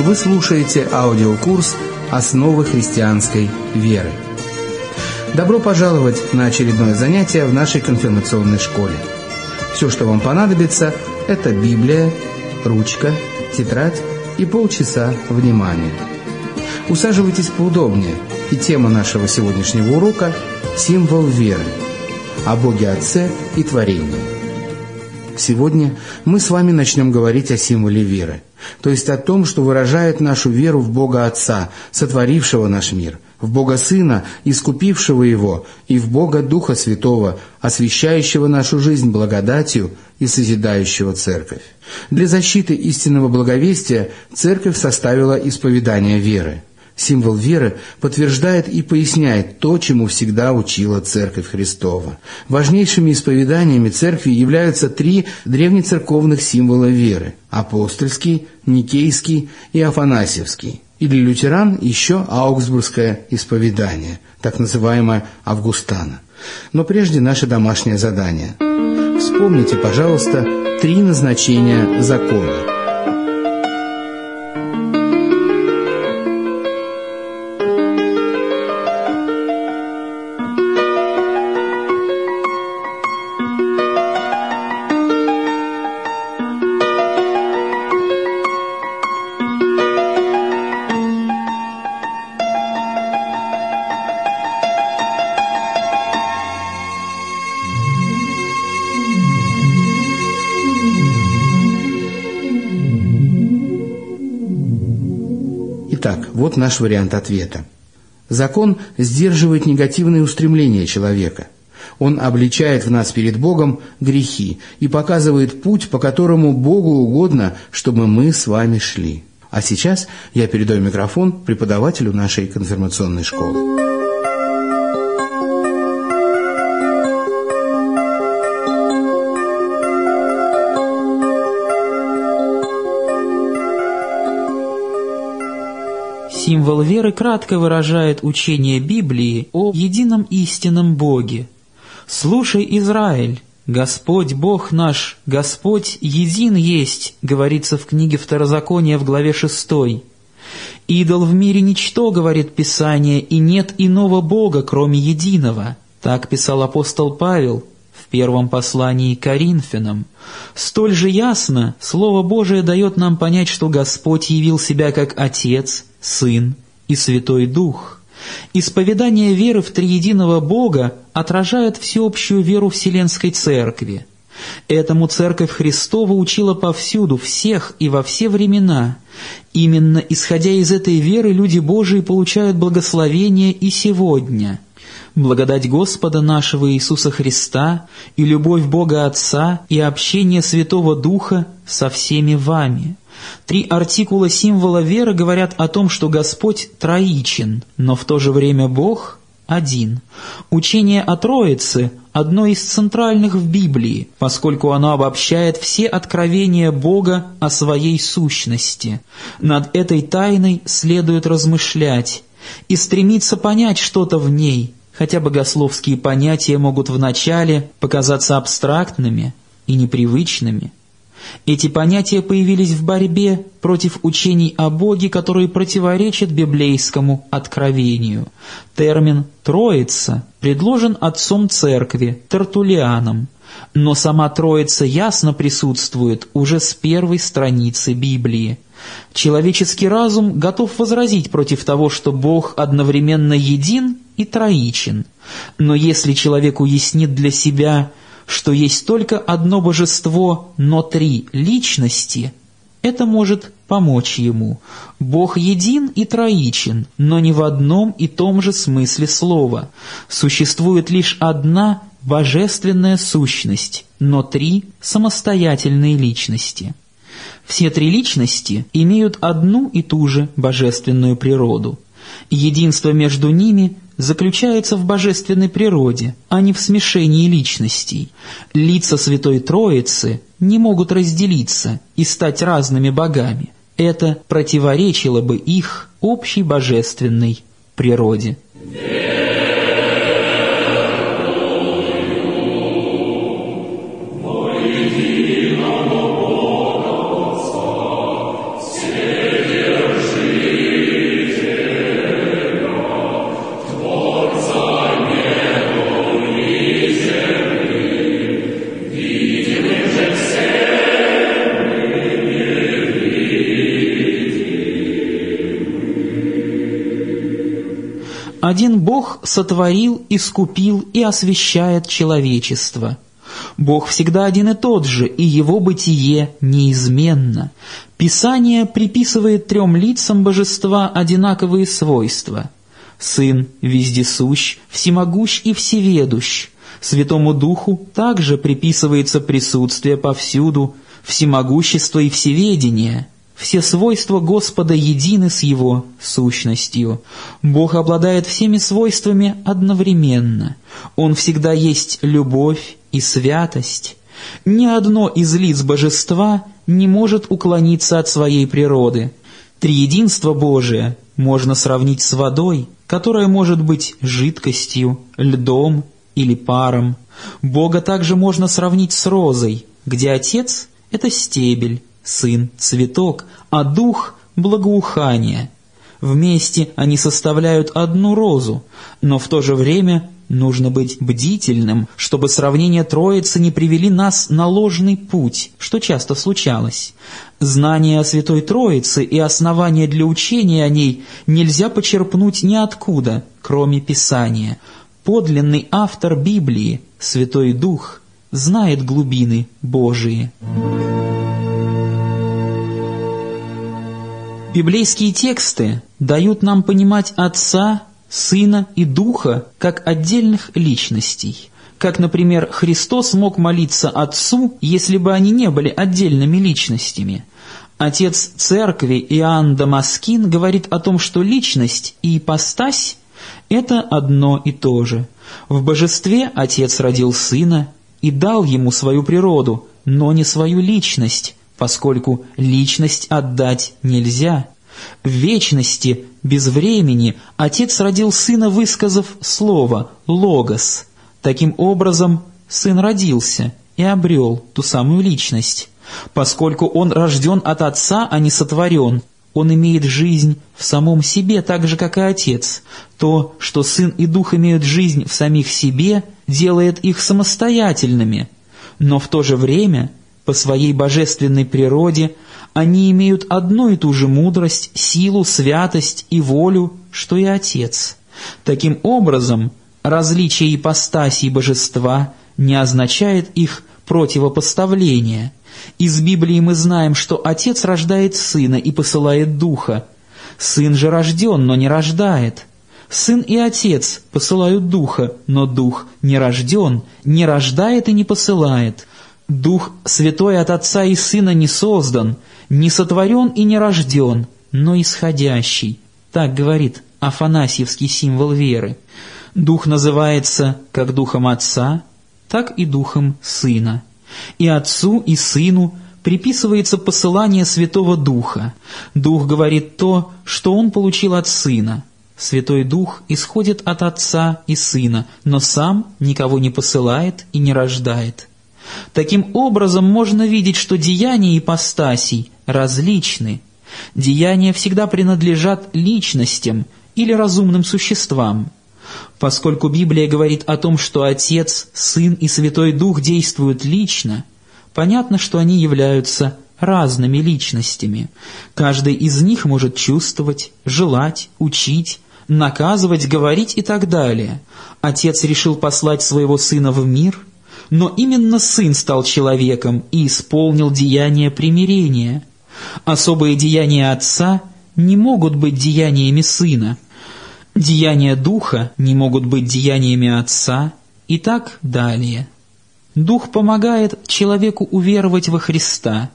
Вы слушаете аудиокурс «Основы христианской веры». Добро пожаловать на очередное занятие в нашей конфирмационной школе. Все, что вам понадобится, это Библия, ручка, тетрадь и полчаса внимания. Усаживайтесь поудобнее, и тема нашего сегодняшнего урока – символ веры, о Боге Отце и творении. Сегодня мы с вами начнем говорить о символе веры, то есть о том, что выражает нашу веру в Бога Отца, сотворившего наш мир, в Бога Сына, искупившего его, и в Бога Духа Святого, освящающего нашу жизнь благодатью и созидающего Церковь. Для защиты истинного благовестия Церковь составила исповедание веры – Символ веры подтверждает и поясняет то, чему всегда учила Церковь Христова. Важнейшими исповеданиями Церкви являются три древнецерковных символа веры – апостольский, никейский и афанасьевский. Или лютеран еще аугсбургское исповедание, так называемое Августана. Но прежде наше домашнее задание. Вспомните, пожалуйста, три назначения закона – наш вариант ответа. Закон сдерживает негативные устремления человека. Он обличает в нас перед Богом грехи и показывает путь, по которому Богу угодно, чтобы мы с вами шли. А сейчас я передаю микрофон преподавателю нашей конфирмационной школы. Символ веры кратко выражает учение Библии о едином истинном Боге. «Слушай, Израиль, Господь Бог наш, Господь един есть», говорится в книге Второзакония в главе 6. «Идол в мире ничто», говорит Писание, «и нет иного Бога, кроме единого». Так писал апостол Павел в первом послании к Коринфянам. Столь же ясно Слово Божие дает нам понять, что Господь явил себя как Отец – Сын и Святой Дух. Исповедание веры в триединого Бога отражает всеобщую веру Вселенской Церкви. Этому Церковь Христова учила повсюду, всех и во все времена. Именно исходя из этой веры люди Божии получают благословение и сегодня. Благодать Господа нашего Иисуса Христа и любовь Бога Отца и общение Святого Духа со всеми вами – Три артикула символа веры говорят о том, что Господь троичен, но в то же время Бог один. Учение о Троице – одно из центральных в Библии, поскольку оно обобщает все откровения Бога о своей сущности. Над этой тайной следует размышлять и стремиться понять что-то в ней, хотя богословские понятия могут вначале показаться абстрактными и непривычными – эти понятия появились в борьбе против учений о Боге, которые противоречат библейскому откровению. Термин «троица» предложен отцом церкви, Тертулианом, но сама Троица ясно присутствует уже с первой страницы Библии. Человеческий разум готов возразить против того, что Бог одновременно един и троичен. Но если человек уяснит для себя – что есть только одно божество, но три личности, это может помочь ему. Бог един и троичен, но не в одном и том же смысле слова. Существует лишь одна божественная сущность, но три самостоятельные личности. Все три личности имеют одну и ту же божественную природу. Единство между ними заключается в божественной природе, а не в смешении личностей. Лица Святой Троицы не могут разделиться и стать разными богами. Это противоречило бы их общей божественной природе. Один Бог сотворил, искупил и освящает человечество. Бог всегда один и тот же, и Его бытие неизменно. Писание приписывает трем лицам божества одинаковые свойства. Сын вездесущ, всемогущ и всеведущ. Святому Духу также приписывается присутствие повсюду, всемогущество и всеведение. Все свойства Господа едины с Его сущностью. Бог обладает всеми свойствами одновременно. Он всегда есть любовь и святость. Ни одно из лиц божества не может уклониться от своей природы. Триединство Божие можно сравнить с водой, которая может быть жидкостью, льдом или паром. Бога также можно сравнить с розой, где Отец — это стебель, Сын — цветок, а Дух — благоухание. Вместе они составляют одну розу, но в то же время нужно быть бдительным, чтобы сравнения Троицы не привели нас на ложный путь, что часто случалось. Знание о Святой Троице и основания для учения о ней нельзя почерпнуть ниоткуда, кроме Писания. Подлинный автор Библии, Святой Дух, знает глубины Божии. Библейские тексты дают нам понимать Отца, Сына и Духа как отдельных личностей. Как, например, Христос мог молиться Отцу, если бы они не были отдельными личностями. Отец церкви Иоанн Дамаскин говорит о том, что личность и ипостась – это одно и то же. В божестве Отец родил Сына и дал ему свою природу, но не свою личность, поскольку личность отдать нельзя. В вечности, без времени, Отец родил Сына, высказав слово «логос». Таким образом, Сын родился и обрел ту самую личность. Поскольку Он рожден от Отца, а не сотворен, Он имеет жизнь в самом себе, так же, как и Отец. То, что Сын и Дух имеют жизнь в самих себе, делает их самостоятельными, но в то же время – по своей божественной природе они имеют одну и ту же мудрость, силу, святость и волю, что и Отец. Таким образом, различие ипостасей божества не означает их противопоставление. Из Библии мы знаем, что Отец рождает Сына и посылает Духа. Сын же рожден, но не рождает. Сын и Отец посылают Духа, но Дух не рожден, не рождает и не посылает. Дух Святой от Отца и Сына не создан, не сотворен и не рожден, но исходящий. Так говорит Афанасьевский символ веры. Дух называется как Духом Отца, так и Духом Сына. И Отцу, и Сыну приписывается посылание Святого Духа. Дух говорит то, что Он получил от Сына. Святой Дух исходит от Отца и Сына, но Сам никого не посылает и не рождает. Таким образом, можно видеть, что деяния ипостасий различны. Деяния всегда принадлежат личностям или разумным существам. Поскольку Библия говорит о том, что Отец, Сын и Святой Дух действуют лично, понятно, что они являются разными личностями. Каждый из них может чувствовать, желать, учить, наказывать, говорить и так далее. Отец решил послать своего Сына в мир – но именно Сын стал человеком и исполнил деяние примирения. Особые деяния Отца не могут быть деяниями Сына. Деяния Духа не могут быть деяниями Отца и так далее. Дух помогает человеку уверовать во Христа.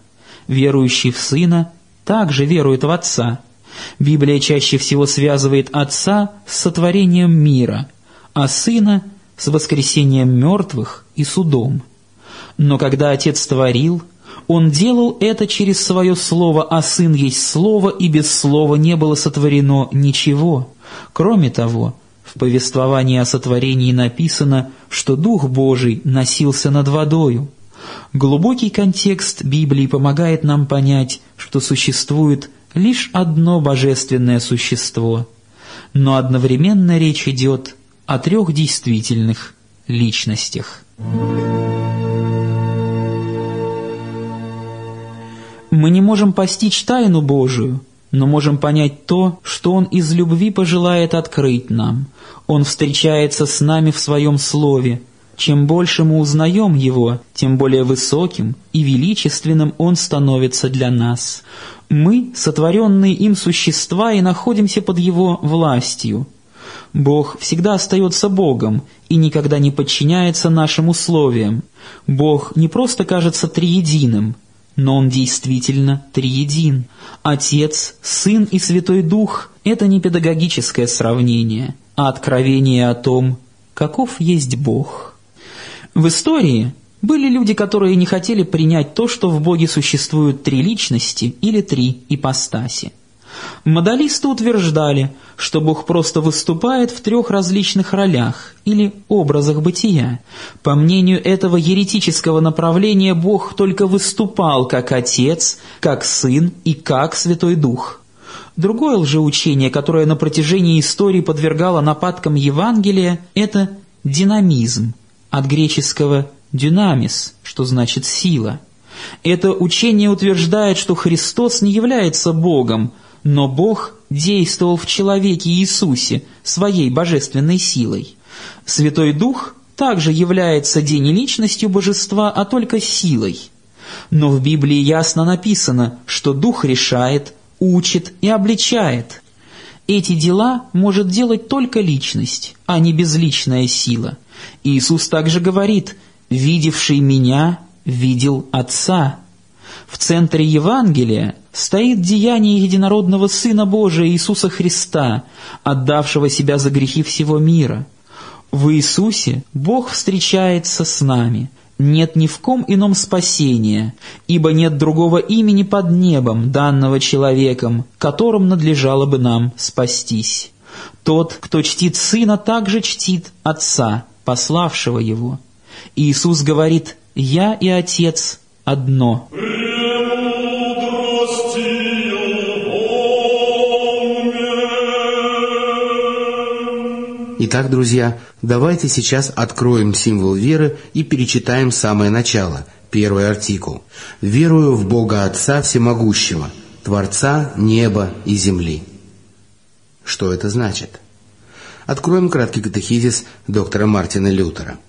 Верующий в Сына также верует в Отца. Библия чаще всего связывает Отца с сотворением мира, а Сына – с воскресением мертвых и судом. Но когда Отец творил, Он делал это через Свое Слово, а Сын есть Слово, и без Слова не было сотворено ничего. Кроме того, в повествовании о сотворении написано, что Дух Божий носился над водою. Глубокий контекст Библии помогает нам понять, что существует лишь одно божественное существо, но одновременно речь идет о трех действительных личностях. Мы не можем постичь тайну Божию, но можем понять то, что Он из любви пожелает открыть нам. Он встречается с нами в Своем Слове. Чем больше мы узнаем Его, тем более высоким и величественным Он становится для нас. Мы – сотворенные им существа и находимся под Его властью. Бог всегда остается Богом и никогда не подчиняется нашим условиям. Бог не просто кажется триединым – но Он действительно триедин. Отец, Сын и Святой Дух – это не педагогическое сравнение, а откровение о том, каков есть Бог. В истории были люди, которые не хотели принять то, что в Боге существуют три личности или три ипостаси. Модалисты утверждали, что Бог просто выступает в трех различных ролях или образах бытия. По мнению этого еретического направления, Бог только выступал как Отец, как Сын и как Святой Дух. Другое лжеучение, которое на протяжении истории подвергало нападкам Евангелия, это динамизм, от греческого «дюнамис», что значит «сила». Это учение утверждает, что Христос не является Богом, но Бог действовал в человеке Иисусе своей божественной силой. Святой Дух также является не личностью божества, а только силой. Но в Библии ясно написано, что Дух решает, учит и обличает. Эти дела может делать только личность, а не безличная сила. Иисус также говорит «Видевший Меня, видел Отца». В центре Евангелия стоит деяние единородного Сына Божия Иисуса Христа, отдавшего себя за грехи всего мира. В Иисусе Бог встречается с нами. Нет ни в ком ином спасения, ибо нет другого имени под небом, данного человеком, которым надлежало бы нам спастись. Тот, кто чтит Сына, также чтит Отца, пославшего Его. Иисус говорит «Я и Отец одно». Итак, друзья, давайте сейчас откроем символ веры и перечитаем самое начало, первый артикул. «Верую в Бога Отца Всемогущего, Творца неба и земли». Что это значит? Откроем краткий катехизис доктора Мартина Лютера.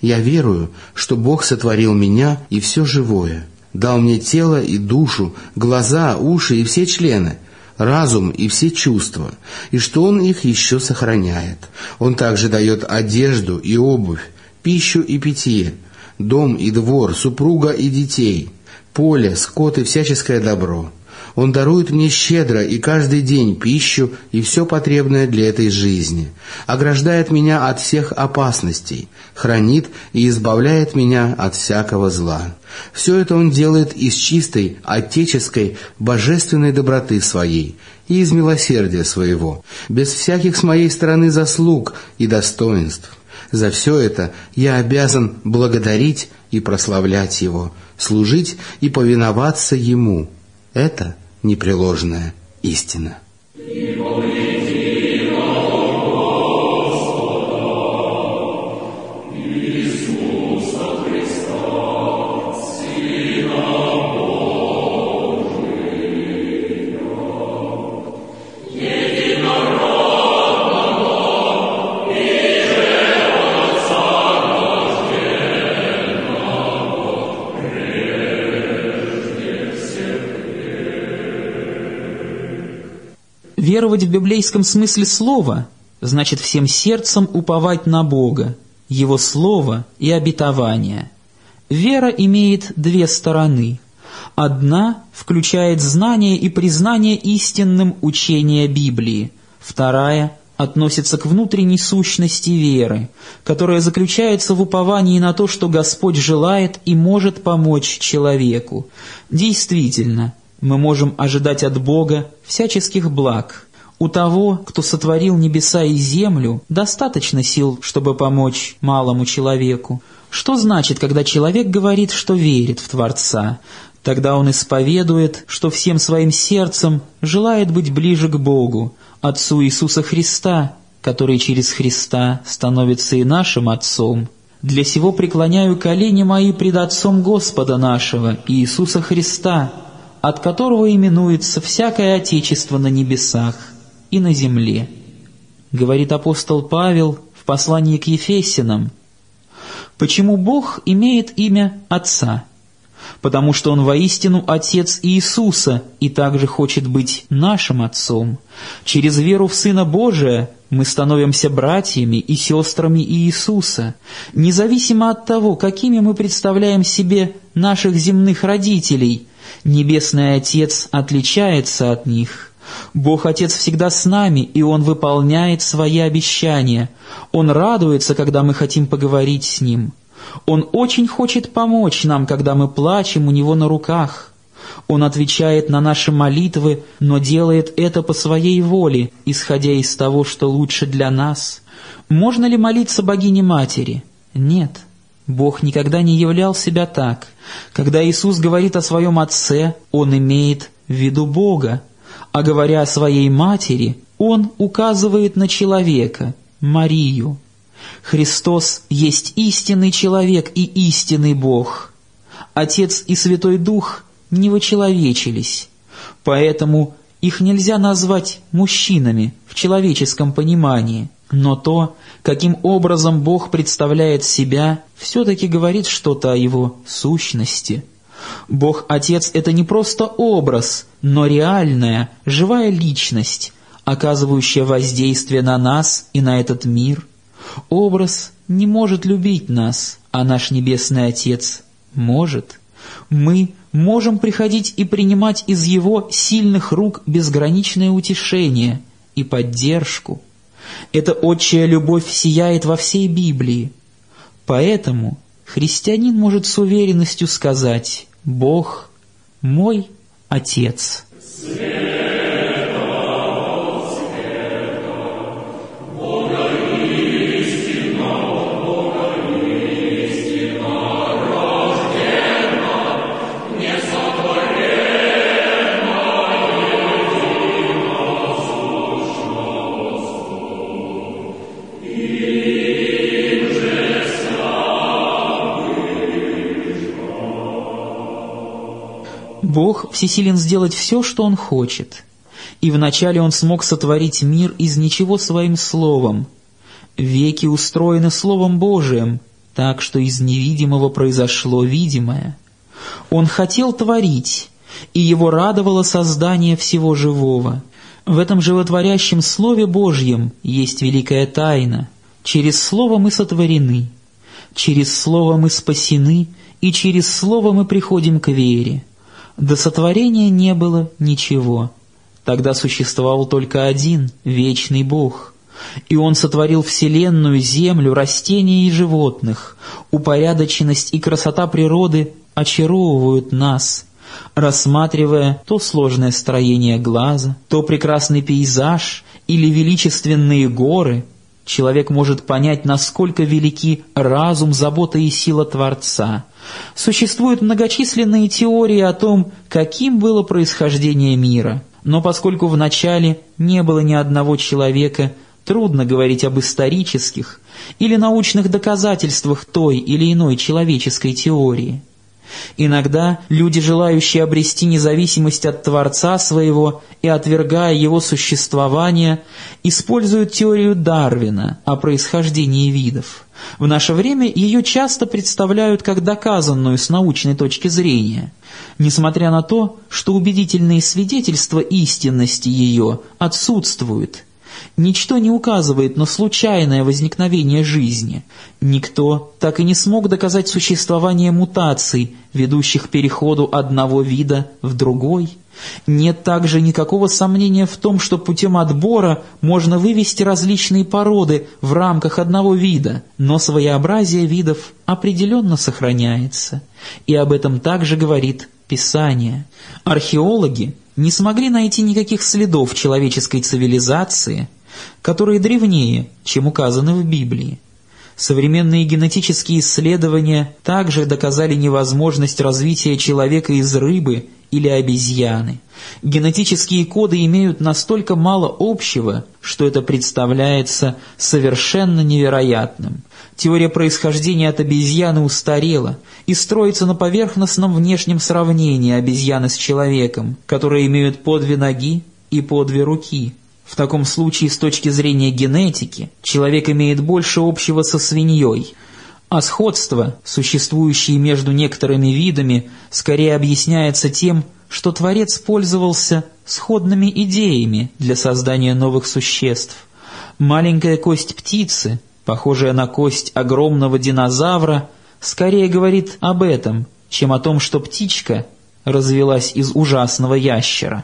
«Я верую, что Бог сотворил меня и все живое, дал мне тело и душу, глаза, уши и все члены – разум и все чувства, и что Он их еще сохраняет. Он также дает одежду и обувь, пищу и питье, дом и двор, супруга и детей, поле, скот и всяческое добро. Он дарует мне щедро и каждый день пищу и все потребное для этой жизни, ограждает меня от всех опасностей, хранит и избавляет меня от всякого зла. Все это Он делает из чистой, отеческой, божественной доброты своей и из милосердия своего, без всяких с моей стороны заслуг и достоинств. За все это я обязан благодарить и прославлять Его, служить и повиноваться Ему. Это непреложная истина. Библейском смысле слова значит всем сердцем уповать на Бога, Его Слово и обетование. Вера имеет две стороны. Одна включает знание и признание истинным учения Библии, вторая относится к внутренней сущности веры, которая заключается в уповании на то, что Господь желает и может помочь человеку. Действительно, мы можем ожидать от Бога всяческих благ. У того, кто сотворил небеса и землю, достаточно сил, чтобы помочь малому человеку. Что значит, когда человек говорит, что верит в Творца? Тогда он исповедует, что всем своим сердцем желает быть ближе к Богу, Отцу Иисуса Христа, который через Христа становится и нашим Отцом. Для сего преклоняю колени мои пред Отцом Господа нашего, Иисуса Христа, от которого именуется всякое Отечество на небесах и на земле. Говорит апостол Павел в послании к Ефесянам, «Почему Бог имеет имя Отца?» потому что Он воистину Отец Иисуса и также хочет быть нашим Отцом. Через веру в Сына Божия мы становимся братьями и сестрами Иисуса, независимо от того, какими мы представляем себе наших земных родителей. Небесный Отец отличается от них. Бог Отец всегда с нами, и Он выполняет свои обещания. Он радуется, когда мы хотим поговорить с Ним. Он очень хочет помочь нам, когда мы плачем у Него на руках. Он отвечает на наши молитвы, но делает это по своей воле, исходя из того, что лучше для нас. Можно ли молиться богине-матери? Нет. Бог никогда не являл себя так. Когда Иисус говорит о своем Отце, Он имеет в виду Бога, а говоря о своей матери, Он указывает на человека, Марию. Христос есть истинный человек и истинный Бог. Отец и Святой Дух не вычеловечились, поэтому их нельзя назвать мужчинами в человеческом понимании, но то, каким образом Бог представляет себя, все-таки говорит что-то о Его сущности. Бог-Отец — это не просто образ, но реальная, живая личность, оказывающая воздействие на нас и на этот мир – Образ не может любить нас, а наш Небесный Отец может. Мы можем приходить и принимать из Его сильных рук безграничное утешение и поддержку. Эта отчая любовь сияет во всей Библии. Поэтому христианин может с уверенностью сказать «Бог – мой Отец». Свет. Бог всесилен сделать все, что Он хочет. И вначале Он смог сотворить мир из ничего Своим Словом. Веки устроены Словом Божиим, так что из невидимого произошло видимое. Он хотел творить, и его радовало создание всего живого. В этом животворящем Слове Божьем есть великая тайна. Через Слово мы сотворены, через Слово мы спасены, и через Слово мы приходим к вере. До сотворения не было ничего. Тогда существовал только один, вечный Бог. И Он сотворил вселенную, землю, растения и животных. Упорядоченность и красота природы очаровывают нас, рассматривая то сложное строение глаза, то прекрасный пейзаж или величественные горы – человек может понять, насколько велики разум, забота и сила Творца. Существуют многочисленные теории о том, каким было происхождение мира. Но поскольку в начале не было ни одного человека, трудно говорить об исторических или научных доказательствах той или иной человеческой теории. Иногда люди, желающие обрести независимость от Творца своего и отвергая его существование, используют теорию Дарвина о происхождении видов. В наше время ее часто представляют как доказанную с научной точки зрения, несмотря на то, что убедительные свидетельства истинности ее отсутствуют – Ничто не указывает на случайное возникновение жизни. Никто так и не смог доказать существование мутаций, ведущих к переходу одного вида в другой. Нет также никакого сомнения в том, что путем отбора можно вывести различные породы в рамках одного вида, но своеобразие видов определенно сохраняется. И об этом также говорит Писание. Археологи не смогли найти никаких следов человеческой цивилизации, которые древнее, чем указаны в Библии. Современные генетические исследования также доказали невозможность развития человека из рыбы или обезьяны. Генетические коды имеют настолько мало общего, что это представляется совершенно невероятным. Теория происхождения от обезьяны устарела и строится на поверхностном внешнем сравнении обезьяны с человеком, которые имеют по две ноги и по две руки. В таком случае, с точки зрения генетики, человек имеет больше общего со свиньей – а сходство, существующее между некоторыми видами, скорее объясняется тем, что Творец пользовался сходными идеями для создания новых существ. Маленькая кость птицы, похожая на кость огромного динозавра, скорее говорит об этом, чем о том, что птичка развелась из ужасного ящера.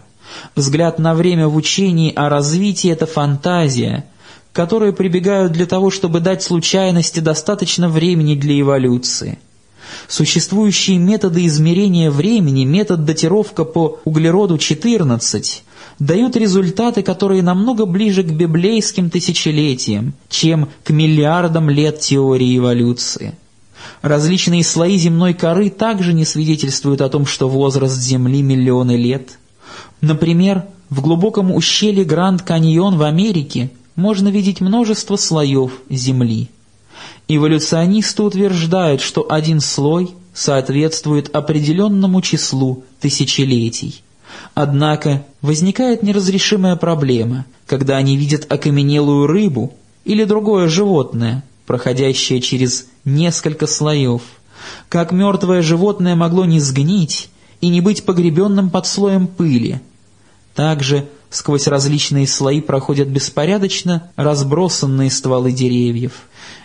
Взгляд на время в учении о развитии – это фантазия – которые прибегают для того, чтобы дать случайности достаточно времени для эволюции. Существующие методы измерения времени, метод датировка по углероду-14, дают результаты, которые намного ближе к библейским тысячелетиям, чем к миллиардам лет теории эволюции. Различные слои земной коры также не свидетельствуют о том, что возраст Земли миллионы лет. Например, в глубоком ущелье Гранд-Каньон в Америке можно видеть множество слоев Земли. Эволюционисты утверждают, что один слой соответствует определенному числу тысячелетий. Однако возникает неразрешимая проблема, когда они видят окаменелую рыбу или другое животное, проходящее через несколько слоев. Как мертвое животное могло не сгнить и не быть погребенным под слоем пыли. Также Сквозь различные слои проходят беспорядочно разбросанные стволы деревьев.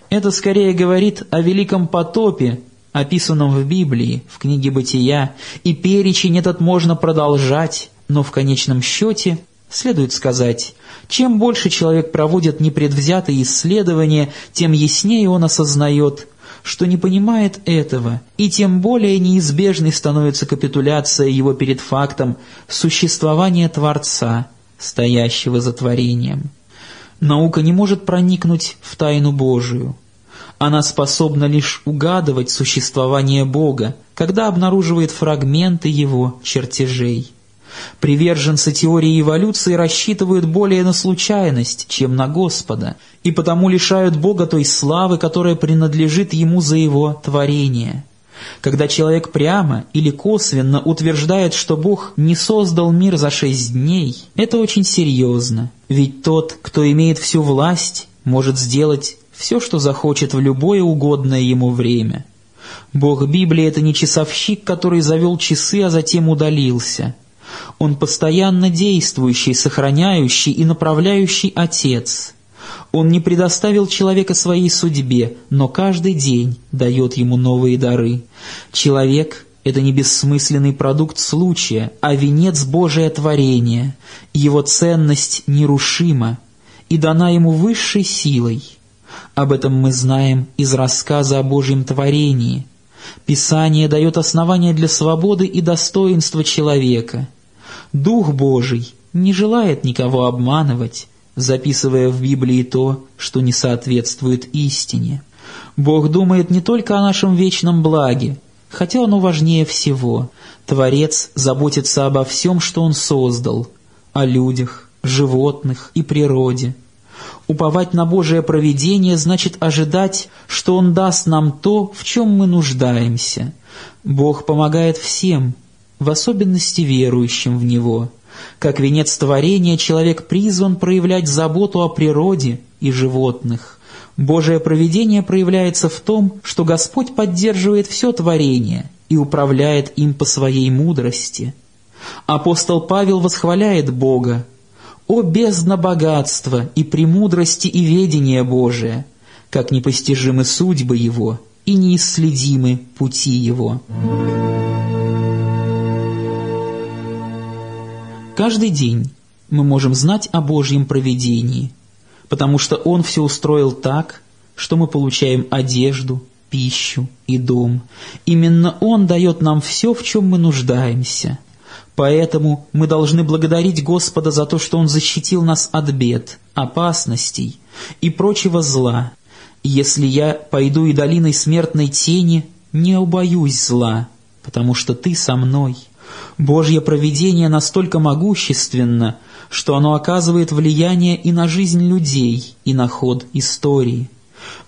Это скорее говорит о великом потопе, описанном в Библии, в книге «Бытия», и перечень этот можно продолжать, но в конечном счете следует сказать, чем больше человек проводит непредвзятые исследования, тем яснее он осознает, что не понимает этого, и тем более неизбежной становится капитуляция его перед фактом существования Творца, стоящего за творением. Наука не может проникнуть в тайну Божию. Она способна лишь угадывать существование Бога, когда обнаруживает фрагменты Его чертежей. Приверженцы теории эволюции рассчитывают более на случайность, чем на Господа, и потому лишают Бога той славы, которая принадлежит Ему за Его творение. Когда человек прямо или косвенно утверждает, что Бог не создал мир за шесть дней, это очень серьезно, ведь тот, кто имеет всю власть, может сделать все, что захочет в любое угодное ему время. Бог Библии – это не часовщик, который завел часы, а затем удалился. Он постоянно действующий, сохраняющий и направляющий Отец. Он не предоставил человека своей судьбе, но каждый день дает ему новые дары. Человек – это не бессмысленный продукт случая, а венец Божия творения. Его ценность нерушима и дана ему высшей силой. Об этом мы знаем из рассказа о Божьем творении. Писание дает основания для свободы и достоинства человека – Дух Божий не желает никого обманывать, записывая в Библии то, что не соответствует истине. Бог думает не только о нашем вечном благе, хотя оно важнее всего. Творец заботится обо всем, что Он создал, о людях, животных и природе. Уповать на Божие провидение значит ожидать, что Он даст нам то, в чем мы нуждаемся. Бог помогает всем, в особенности верующим в Него. Как венец творения человек призван проявлять заботу о природе и животных. Божие провидение проявляется в том, что Господь поддерживает все творение и управляет им по своей мудрости. Апостол Павел восхваляет Бога. «О бездна богатства и премудрости и ведения Божия, как непостижимы судьбы Его и неисследимы пути Его». Каждый день мы можем знать о Божьем провидении, потому что Он все устроил так, что мы получаем одежду, пищу и дом. Именно Он дает нам все, в чем мы нуждаемся. Поэтому мы должны благодарить Господа за то, что Он защитил нас от бед, опасностей и прочего зла. Если я пойду и долиной смертной тени, не убоюсь зла, потому что ты со мной. Божье провидение настолько могущественно, что оно оказывает влияние и на жизнь людей, и на ход истории.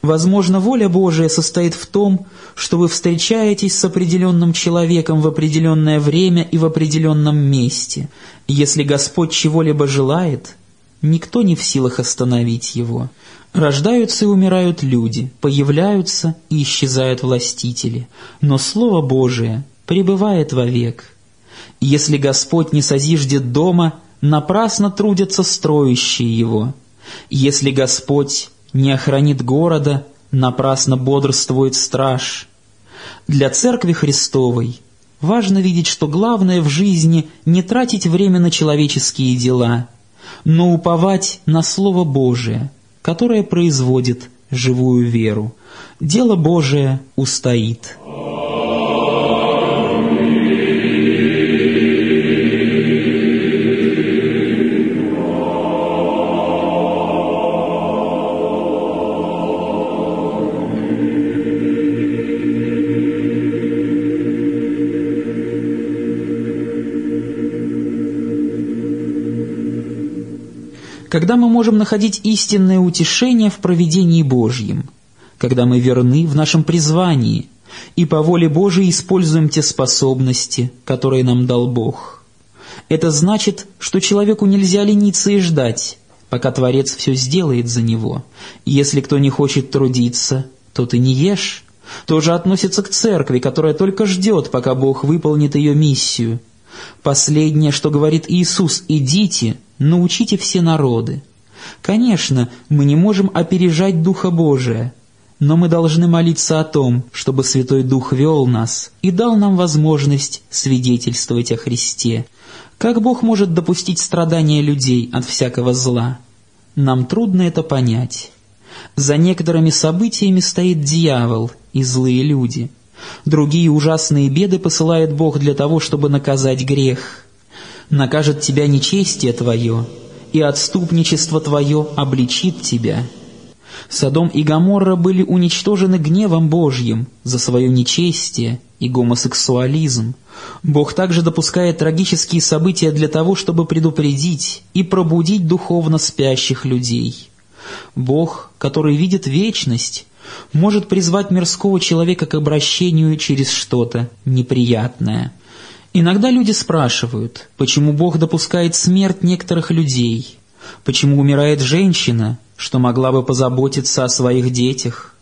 Возможно, воля Божия состоит в том, что вы встречаетесь с определенным человеком в определенное время и в определенном месте. Если Господь чего-либо желает, никто не в силах остановить его. Рождаются и умирают люди, появляются и исчезают властители, но Слово Божие пребывает вовек. Если Господь не созиждет дома, напрасно трудятся строящие его. Если Господь не охранит города, напрасно бодрствует страж. Для Церкви Христовой важно видеть, что главное в жизни не тратить время на человеческие дела, но уповать на Слово Божие, которое производит живую веру. Дело Божие устоит. Когда мы можем находить истинное утешение в провидении Божьем, когда мы верны в нашем призвании и по воле Божией используем те способности, которые нам дал Бог. Это значит, что человеку нельзя лениться и ждать, пока Творец все сделает за него. Если кто не хочет трудиться, то ты не ешь. Тоже относится к церкви, которая только ждет, пока Бог выполнит ее миссию. Последнее, что говорит Иисус, «Идите, научите все народы». Конечно, мы не можем опережать Духа Божия, но мы должны молиться о том, чтобы Святой Дух вел нас и дал нам возможность свидетельствовать о Христе. Как Бог может допустить страдания людей от всякого зла? Нам трудно это понять. За некоторыми событиями стоит дьявол и злые люди. Другие ужасные беды посылает Бог для того, чтобы наказать грех. Накажет тебя нечестие твое, и отступничество твое обличит тебя. Содом и Гоморра были уничтожены гневом Божьим за свое нечестие и гомосексуализм. Бог также допускает трагические события для того, чтобы предупредить и пробудить духовно спящих людей. Бог, который видит вечность, может призвать мирского человека к обращению через что-то неприятное – Иногда люди спрашивают, почему Бог допускает смерть некоторых людей, почему умирает женщина, что могла бы позаботиться о своих детях,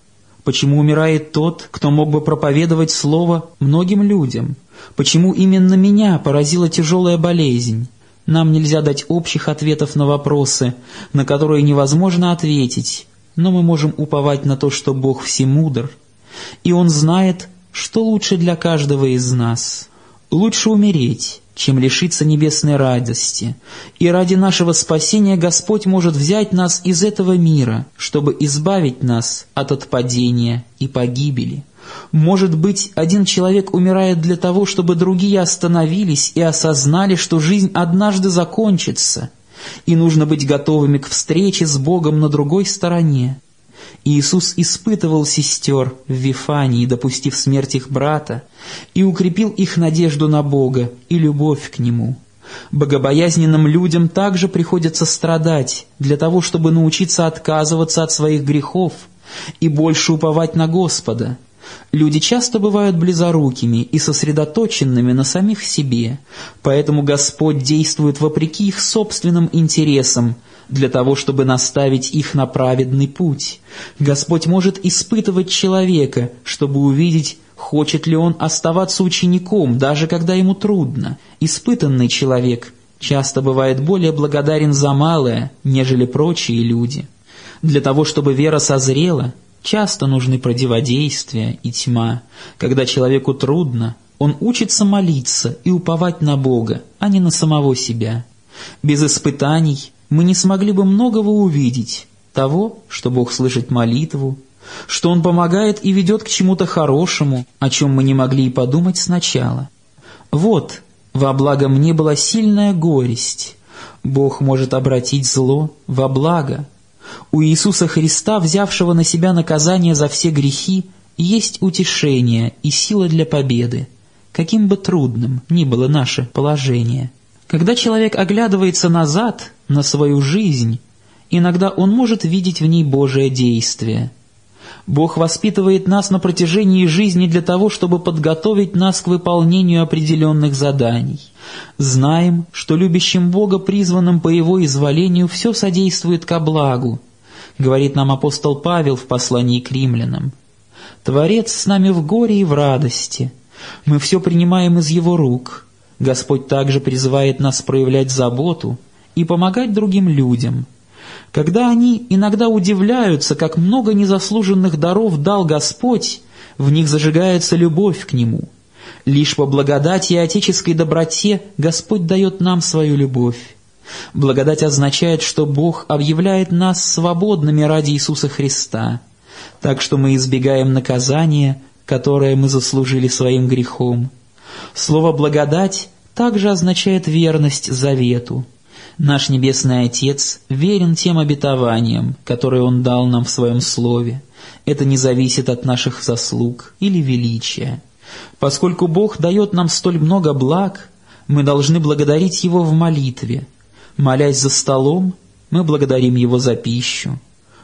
почему умирает тот, кто мог бы проповедовать Слово многим людям, почему именно меня поразила тяжелая болезнь. Нам нельзя дать общих ответов на вопросы, на которые невозможно ответить, но мы можем уповать на то, что Бог всемудр, и Он знает, что лучше для каждого из нас». Лучше умереть, чем лишиться небесной радости, и ради нашего спасения Господь может взять нас из этого мира, чтобы избавить нас от отпадения и погибели. Может быть, один человек умирает для того, чтобы другие остановились и осознали, что жизнь однажды закончится, и нужно быть готовыми к встрече с Богом на другой стороне. Иисус испытывал сестер в Вифании, допустив смерть их брата, и укрепил их надежду на Бога и любовь к Нему. Богобоязненным людям также приходится страдать для того, чтобы научиться отказываться от своих грехов и больше уповать на Господа. Люди часто бывают близорукими и сосредоточенными на самих себе, поэтому Господь действует вопреки их собственным интересам – для того, чтобы наставить их на праведный путь. Господь может испытывать человека, чтобы увидеть, хочет ли он оставаться учеником, даже когда ему трудно. Испытанный человек часто бывает более благодарен за малое, нежели прочие люди. Для того, чтобы вера созрела, часто нужны противодействия и тьма. Когда человеку трудно, он учится молиться и уповать на Бога, а не на самого себя. Без испытаний мы не смогли бы многого увидеть, того, что Бог слышит молитву, что Он помогает и ведет к чему-то хорошему, о чем мы не могли и подумать сначала. Вот, во благо мне была сильная горесть. Бог может обратить зло во благо. У Иисуса Христа, взявшего на себя наказание за все грехи, есть утешение и сила для победы, каким бы трудным ни было наше положение. Когда человек оглядывается назад на свою жизнь, иногда он может видеть в ней Божие действие. Бог воспитывает нас на протяжении жизни для того, чтобы подготовить нас к выполнению определенных заданий. Знаем, что любящим Бога, призванным по Его изволению, все содействует ко благу, говорит нам апостол Павел в послании к римлянам. Творец с нами в горе и в радости. Мы все принимаем из Его рук. Господь также призывает нас проявлять заботу и помогать другим людям. Когда они иногда удивляются, как много незаслуженных даров дал Господь, в них зажигается любовь к Нему. Лишь по благодати и отеческой доброте Господь дает нам свою любовь. Благодать означает, что Бог объявляет нас свободными ради Иисуса Христа – так что мы избегаем наказания, которое мы заслужили своим грехом. Слово «благодать» также означает верность завету. Наш Небесный Отец верен тем обетованиям, которые Он дал нам в Своем Слове. Это не зависит от наших заслуг или величия. Поскольку Бог дает нам столь много благ, мы должны благодарить Его в молитве. Молясь за столом, мы благодарим Его за пищу.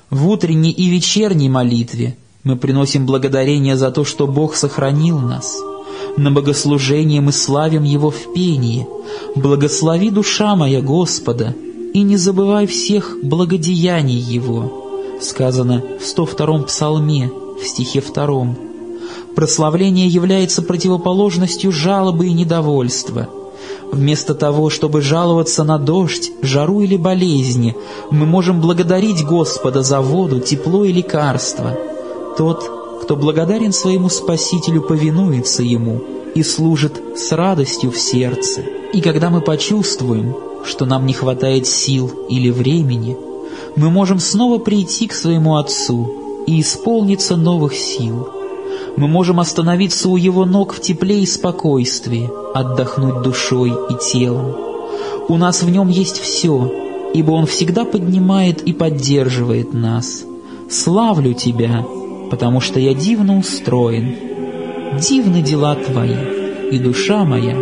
В утренней и вечерней молитве мы приносим благодарение за то, что Бог сохранил нас. На богослужении мы славим Его в пении. «Благослови, душа моя, Господа, и не забывай всех благодеяний Его», сказано в 102-м псалме, в стихе 2. Прославление является противоположностью жалобы и недовольства – Вместо того, чтобы жаловаться на дождь, жару или болезни, мы можем благодарить Господа за воду, тепло и лекарство. Тот, кто благодарен своему Спасителю, повинуется Ему и служит с радостью в сердце. И когда мы почувствуем, что нам не хватает сил или времени, мы можем снова прийти к своему Отцу и исполниться новых сил – мы можем остановиться у Его ног в тепле и спокойствии, отдохнуть душой и телом. У нас в Нем есть все, ибо Он всегда поднимает и поддерживает нас. Славлю Тебя, потому что я дивно устроен. Дивны дела Твои, и душа моя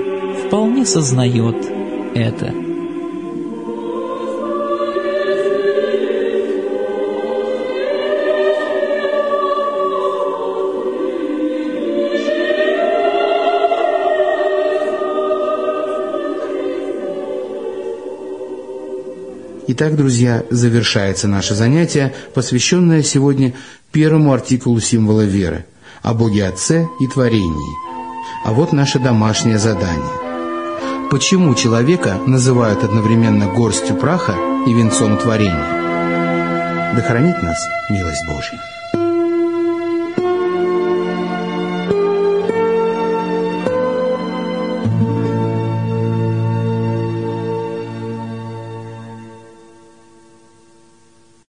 вполне сознает это». Итак, друзья, завершается наше занятие, посвященное сегодня первому артикулу символа веры – о Боге Отце и творении. А вот наше домашнее задание. Почему человека называют одновременно горстью праха и венцом творения? Да хранит нас милость Божья.